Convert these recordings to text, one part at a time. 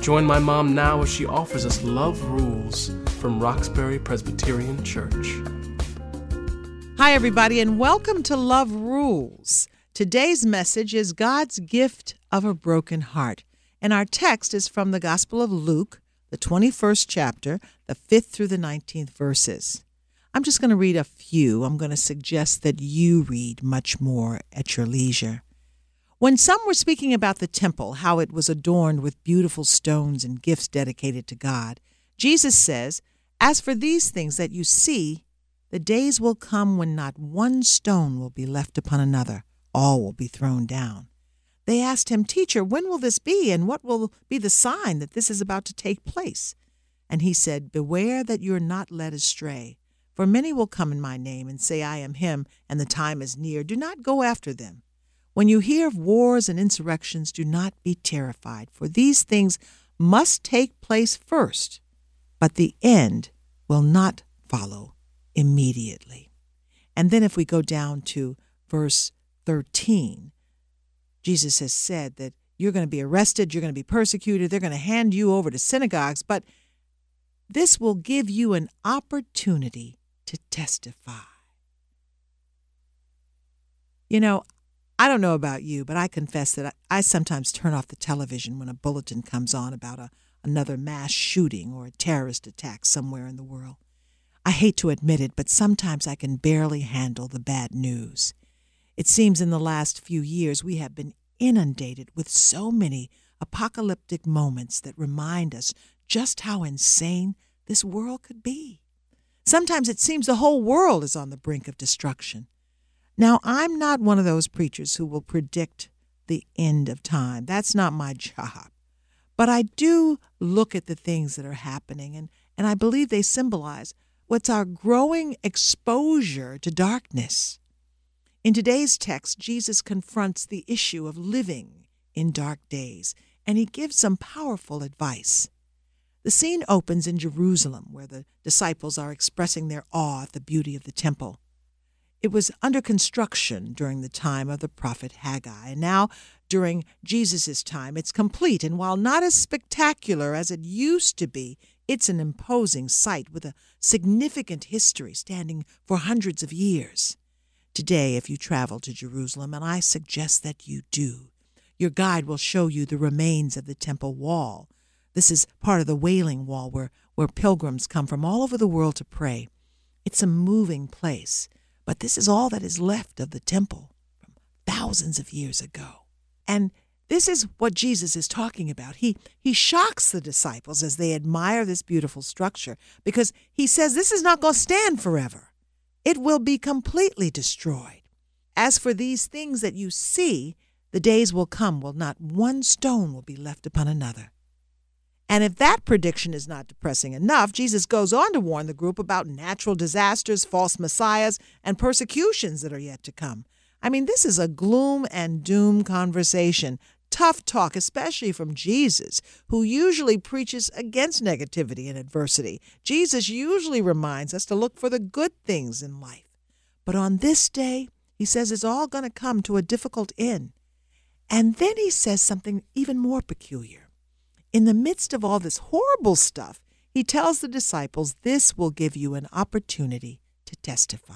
Join my mom now as she offers us Love Rules from Roxbury Presbyterian Church. Hi, everybody, and welcome to Love Rules. Today's message is God's gift of a broken heart. And our text is from the Gospel of Luke, the 21st chapter, the 5th through the 19th verses. I'm just going to read a few. I'm going to suggest that you read much more at your leisure. When some were speaking about the temple, how it was adorned with beautiful stones and gifts dedicated to God, Jesus says, As for these things that you see, the days will come when not one stone will be left upon another, all will be thrown down. They asked him, Teacher, when will this be, and what will be the sign that this is about to take place? And he said, Beware that you are not led astray. For many will come in my name and say, I am him, and the time is near. Do not go after them. When you hear of wars and insurrections, do not be terrified, for these things must take place first, but the end will not follow immediately. And then, if we go down to verse 13, Jesus has said that you're going to be arrested, you're going to be persecuted, they're going to hand you over to synagogues, but this will give you an opportunity to testify. You know, I don't know about you, but I confess that I, I, sometimes turn off the television when a bulletin comes on about a, another mass shooting or a terrorist attack somewhere in the world. I hate to admit it, but sometimes I can barely handle the bad news. It seems in the last few years we have been inundated with so many apocalyptic moments that remind us just how insane this world could be. Sometimes it seems the whole world is on the brink of destruction. Now, I'm not one of those preachers who will predict the end of time. That's not my job. But I do look at the things that are happening, and, and I believe they symbolize what's our growing exposure to darkness. In today's text, Jesus confronts the issue of living in dark days, and he gives some powerful advice. The scene opens in Jerusalem, where the disciples are expressing their awe at the beauty of the temple. It was under construction during the time of the prophet Haggai, and now during Jesus' time it's complete. And while not as spectacular as it used to be, it's an imposing sight with a significant history standing for hundreds of years. Today, if you travel to Jerusalem, and I suggest that you do, your guide will show you the remains of the temple wall. This is part of the Wailing Wall where, where pilgrims come from all over the world to pray. It's a moving place. But this is all that is left of the temple from thousands of years ago. And this is what Jesus is talking about. He, he shocks the disciples as they admire this beautiful structure because he says this is not going to stand forever. It will be completely destroyed. As for these things that you see, the days will come, when not one stone will be left upon another. And if that prediction is not depressing enough, Jesus goes on to warn the group about natural disasters, false messiahs, and persecutions that are yet to come. I mean, this is a gloom and doom conversation. Tough talk, especially from Jesus, who usually preaches against negativity and adversity. Jesus usually reminds us to look for the good things in life. But on this day, he says it's all going to come to a difficult end. And then he says something even more peculiar in the midst of all this horrible stuff, he tells the disciples this will give you an opportunity to testify.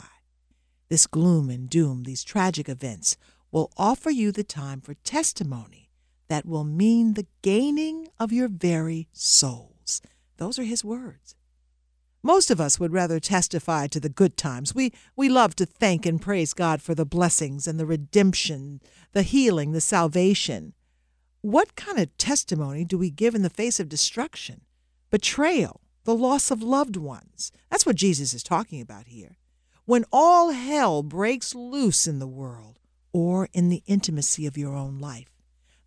This gloom and doom, these tragic events, will offer you the time for testimony that will mean the gaining of your very souls. Those are his words. Most of us would rather testify to the good times. We, we love to thank and praise God for the blessings and the redemption, the healing, the salvation. What kind of testimony do we give in the face of destruction, betrayal, the loss of loved ones? That's what Jesus is talking about here. When all hell breaks loose in the world or in the intimacy of your own life,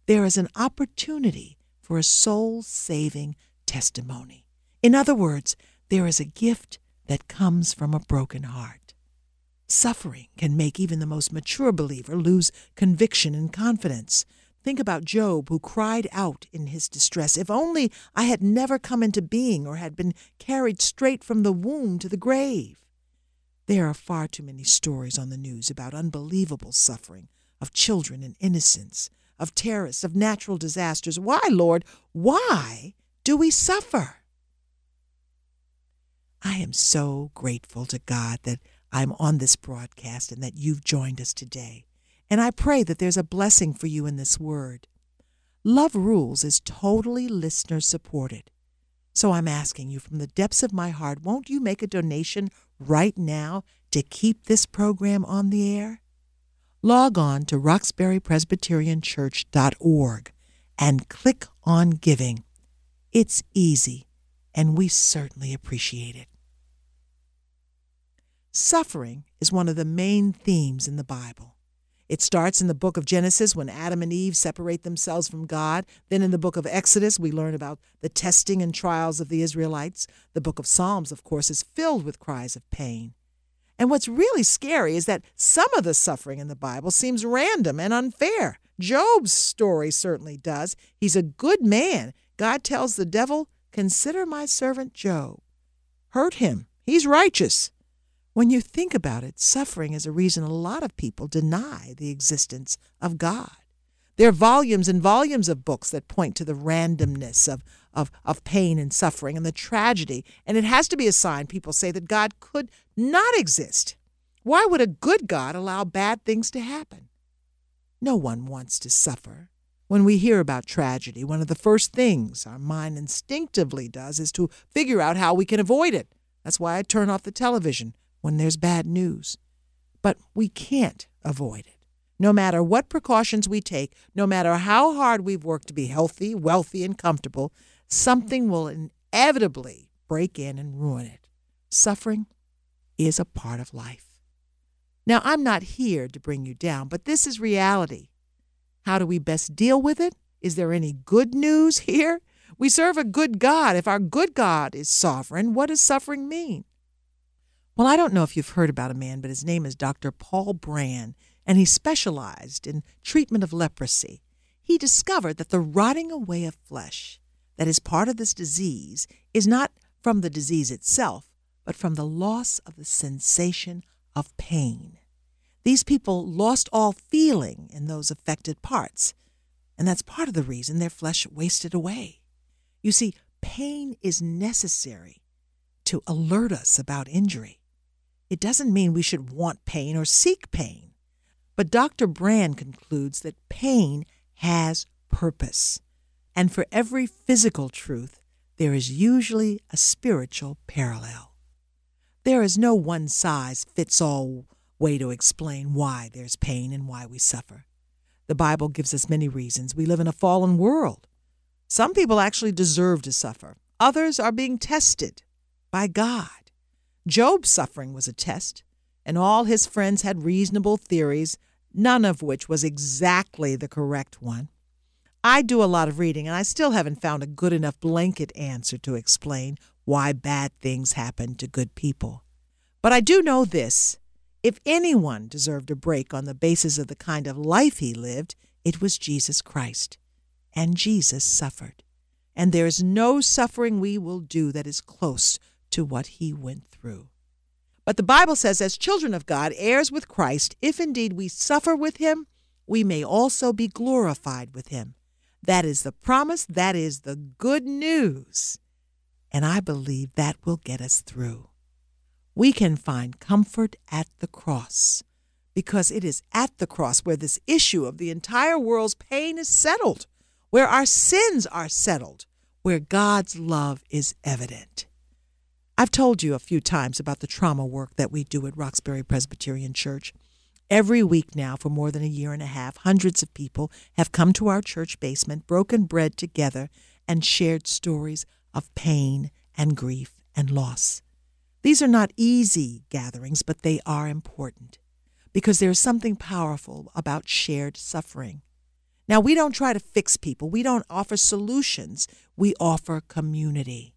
there is an opportunity for a soul saving testimony. In other words, there is a gift that comes from a broken heart. Suffering can make even the most mature believer lose conviction and confidence. Think about Job, who cried out in his distress, If only I had never come into being or had been carried straight from the womb to the grave. There are far too many stories on the news about unbelievable suffering of children and innocents, of terrorists, of natural disasters. Why, Lord, why do we suffer? I am so grateful to God that I'm on this broadcast and that you've joined us today. And I pray that there's a blessing for you in this word. Love Rules is totally listener supported. So I'm asking you from the depths of my heart, won't you make a donation right now to keep this program on the air? Log on to roxburypresbyterianchurch.org and click on giving. It's easy, and we certainly appreciate it. Suffering is one of the main themes in the Bible. It starts in the book of Genesis when Adam and Eve separate themselves from God. Then in the book of Exodus, we learn about the testing and trials of the Israelites. The book of Psalms, of course, is filled with cries of pain. And what's really scary is that some of the suffering in the Bible seems random and unfair. Job's story certainly does. He's a good man. God tells the devil, Consider my servant Job. Hurt him. He's righteous. When you think about it, suffering is a reason a lot of people deny the existence of God. There are volumes and volumes of books that point to the randomness of, of, of pain and suffering and the tragedy, and it has to be a sign, people say, that God could not exist. Why would a good God allow bad things to happen? No one wants to suffer. When we hear about tragedy, one of the first things our mind instinctively does is to figure out how we can avoid it. That's why I turn off the television when there's bad news. But we can't avoid it. No matter what precautions we take, no matter how hard we've worked to be healthy, wealthy, and comfortable, something will inevitably break in and ruin it. Suffering is a part of life. Now, I'm not here to bring you down, but this is reality. How do we best deal with it? Is there any good news here? We serve a good God. If our good God is sovereign, what does suffering mean? Well, I don't know if you've heard about a man, but his name is Dr. Paul Brand, and he specialized in treatment of leprosy. He discovered that the rotting away of flesh that is part of this disease is not from the disease itself, but from the loss of the sensation of pain. These people lost all feeling in those affected parts, and that's part of the reason their flesh wasted away. You see, pain is necessary to alert us about injury. It doesn't mean we should want pain or seek pain. But Dr. Brand concludes that pain has purpose. And for every physical truth, there is usually a spiritual parallel. There is no one size fits all way to explain why there's pain and why we suffer. The Bible gives us many reasons. We live in a fallen world. Some people actually deserve to suffer, others are being tested by God. Job's suffering was a test, and all his friends had reasonable theories, none of which was exactly the correct one. I do a lot of reading, and I still haven't found a good enough blanket answer to explain why bad things happen to good people. But I do know this if anyone deserved a break on the basis of the kind of life he lived, it was Jesus Christ. And Jesus suffered. And there is no suffering we will do that is close to what he went through. But the Bible says, as children of God, heirs with Christ, if indeed we suffer with him, we may also be glorified with him. That is the promise, that is the good news. And I believe that will get us through. We can find comfort at the cross because it is at the cross where this issue of the entire world's pain is settled, where our sins are settled, where God's love is evident. I've told you a few times about the trauma work that we do at Roxbury Presbyterian Church. Every week now, for more than a year and a half, hundreds of people have come to our church basement, broken bread together, and shared stories of pain and grief and loss. These are not easy gatherings, but they are important because there is something powerful about shared suffering. Now, we don't try to fix people, we don't offer solutions, we offer community.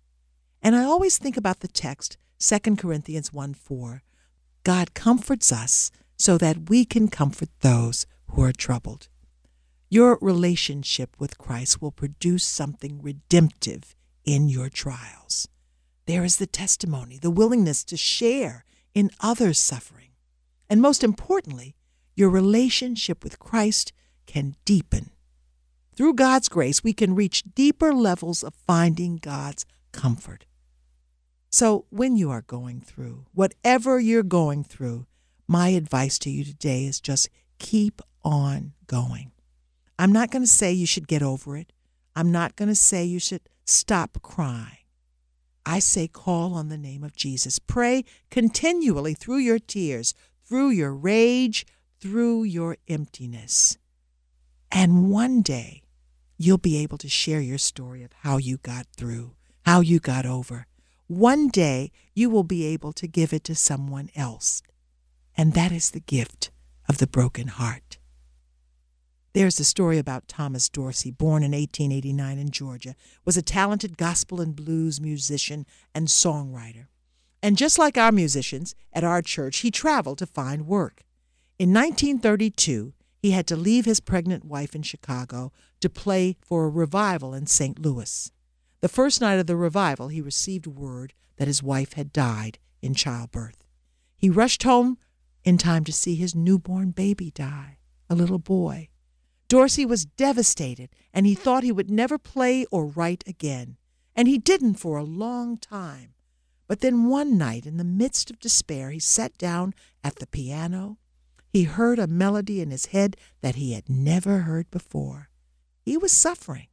And I always think about the text 2 Corinthians 1 4. God comforts us so that we can comfort those who are troubled. Your relationship with Christ will produce something redemptive in your trials. There is the testimony, the willingness to share in others' suffering. And most importantly, your relationship with Christ can deepen. Through God's grace, we can reach deeper levels of finding God's comfort. So, when you are going through, whatever you're going through, my advice to you today is just keep on going. I'm not going to say you should get over it. I'm not going to say you should stop crying. I say call on the name of Jesus. Pray continually through your tears, through your rage, through your emptiness. And one day, you'll be able to share your story of how you got through, how you got over. One day, you will be able to give it to someone else. And that is the gift of the broken heart. There's a story about Thomas Dorsey, born in 1889 in Georgia, was a talented gospel and blues musician and songwriter. And just like our musicians at our church, he traveled to find work. In 1932, he had to leave his pregnant wife in Chicago to play for a revival in St. Louis. The first night of the revival, he received word that his wife had died in childbirth. He rushed home in time to see his newborn baby die, a little boy. Dorsey was devastated, and he thought he would never play or write again. And he didn't for a long time. But then one night, in the midst of despair, he sat down at the piano. He heard a melody in his head that he had never heard before. He was suffering,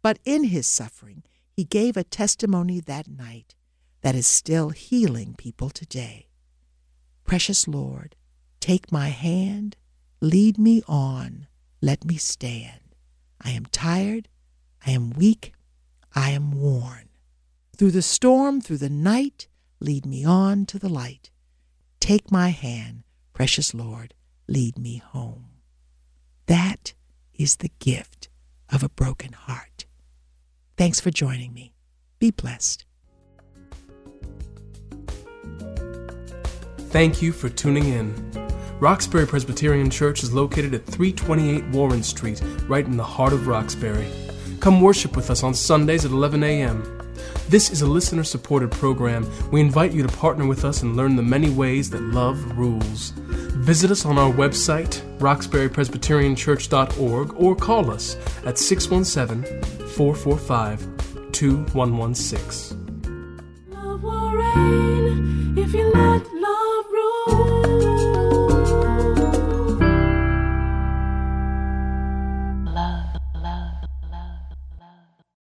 but in his suffering, he gave a testimony that night that is still healing people today. Precious Lord, take my hand, lead me on, let me stand. I am tired, I am weak, I am worn. Through the storm, through the night, lead me on to the light. Take my hand, precious Lord, lead me home. That is the gift of a broken heart. Thanks for joining me. Be blessed. Thank you for tuning in. Roxbury Presbyterian Church is located at 328 Warren Street, right in the heart of Roxbury. Come worship with us on Sundays at 11 a.m. This is a listener supported program. We invite you to partner with us and learn the many ways that love rules. Visit us on our website, roxburypresbyterianchurch.org, or call us at 617 445 2116.